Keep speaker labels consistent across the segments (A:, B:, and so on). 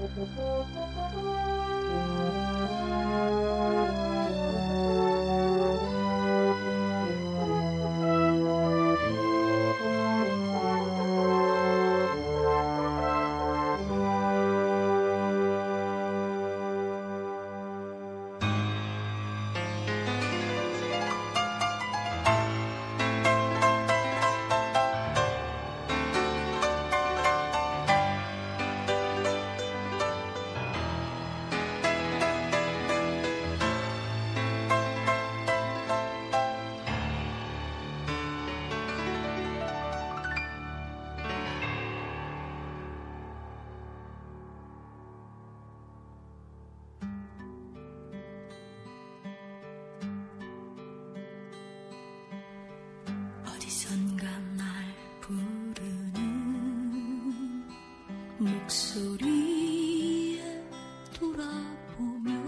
A: Música 목소리에 돌아보면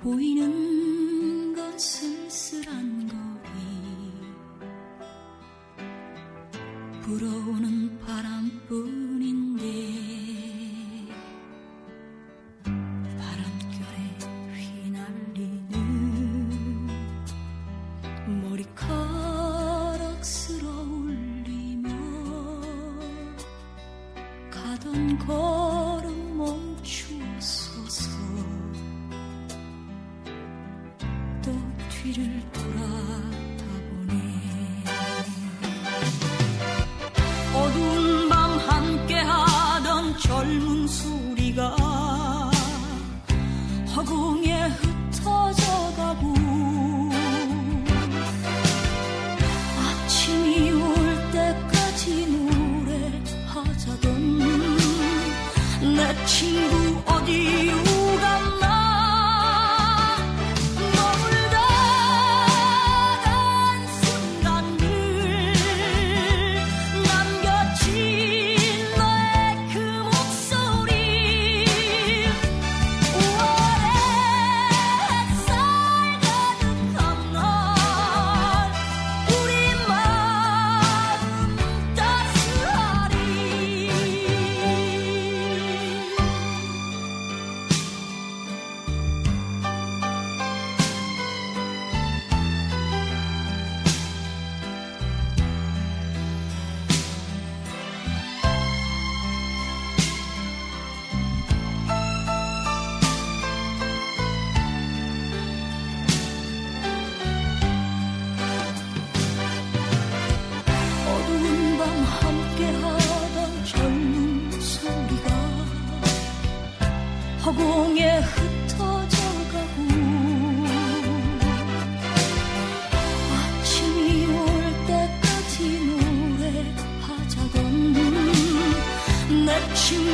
A: 보이는 건 쓸쓸한 거리. 불어오는 바람뿐인데 바람결에 휘날리는 머리카락. cold. 허공에 흩어져가고 아침이 올 때까지 노래하자던 내 친구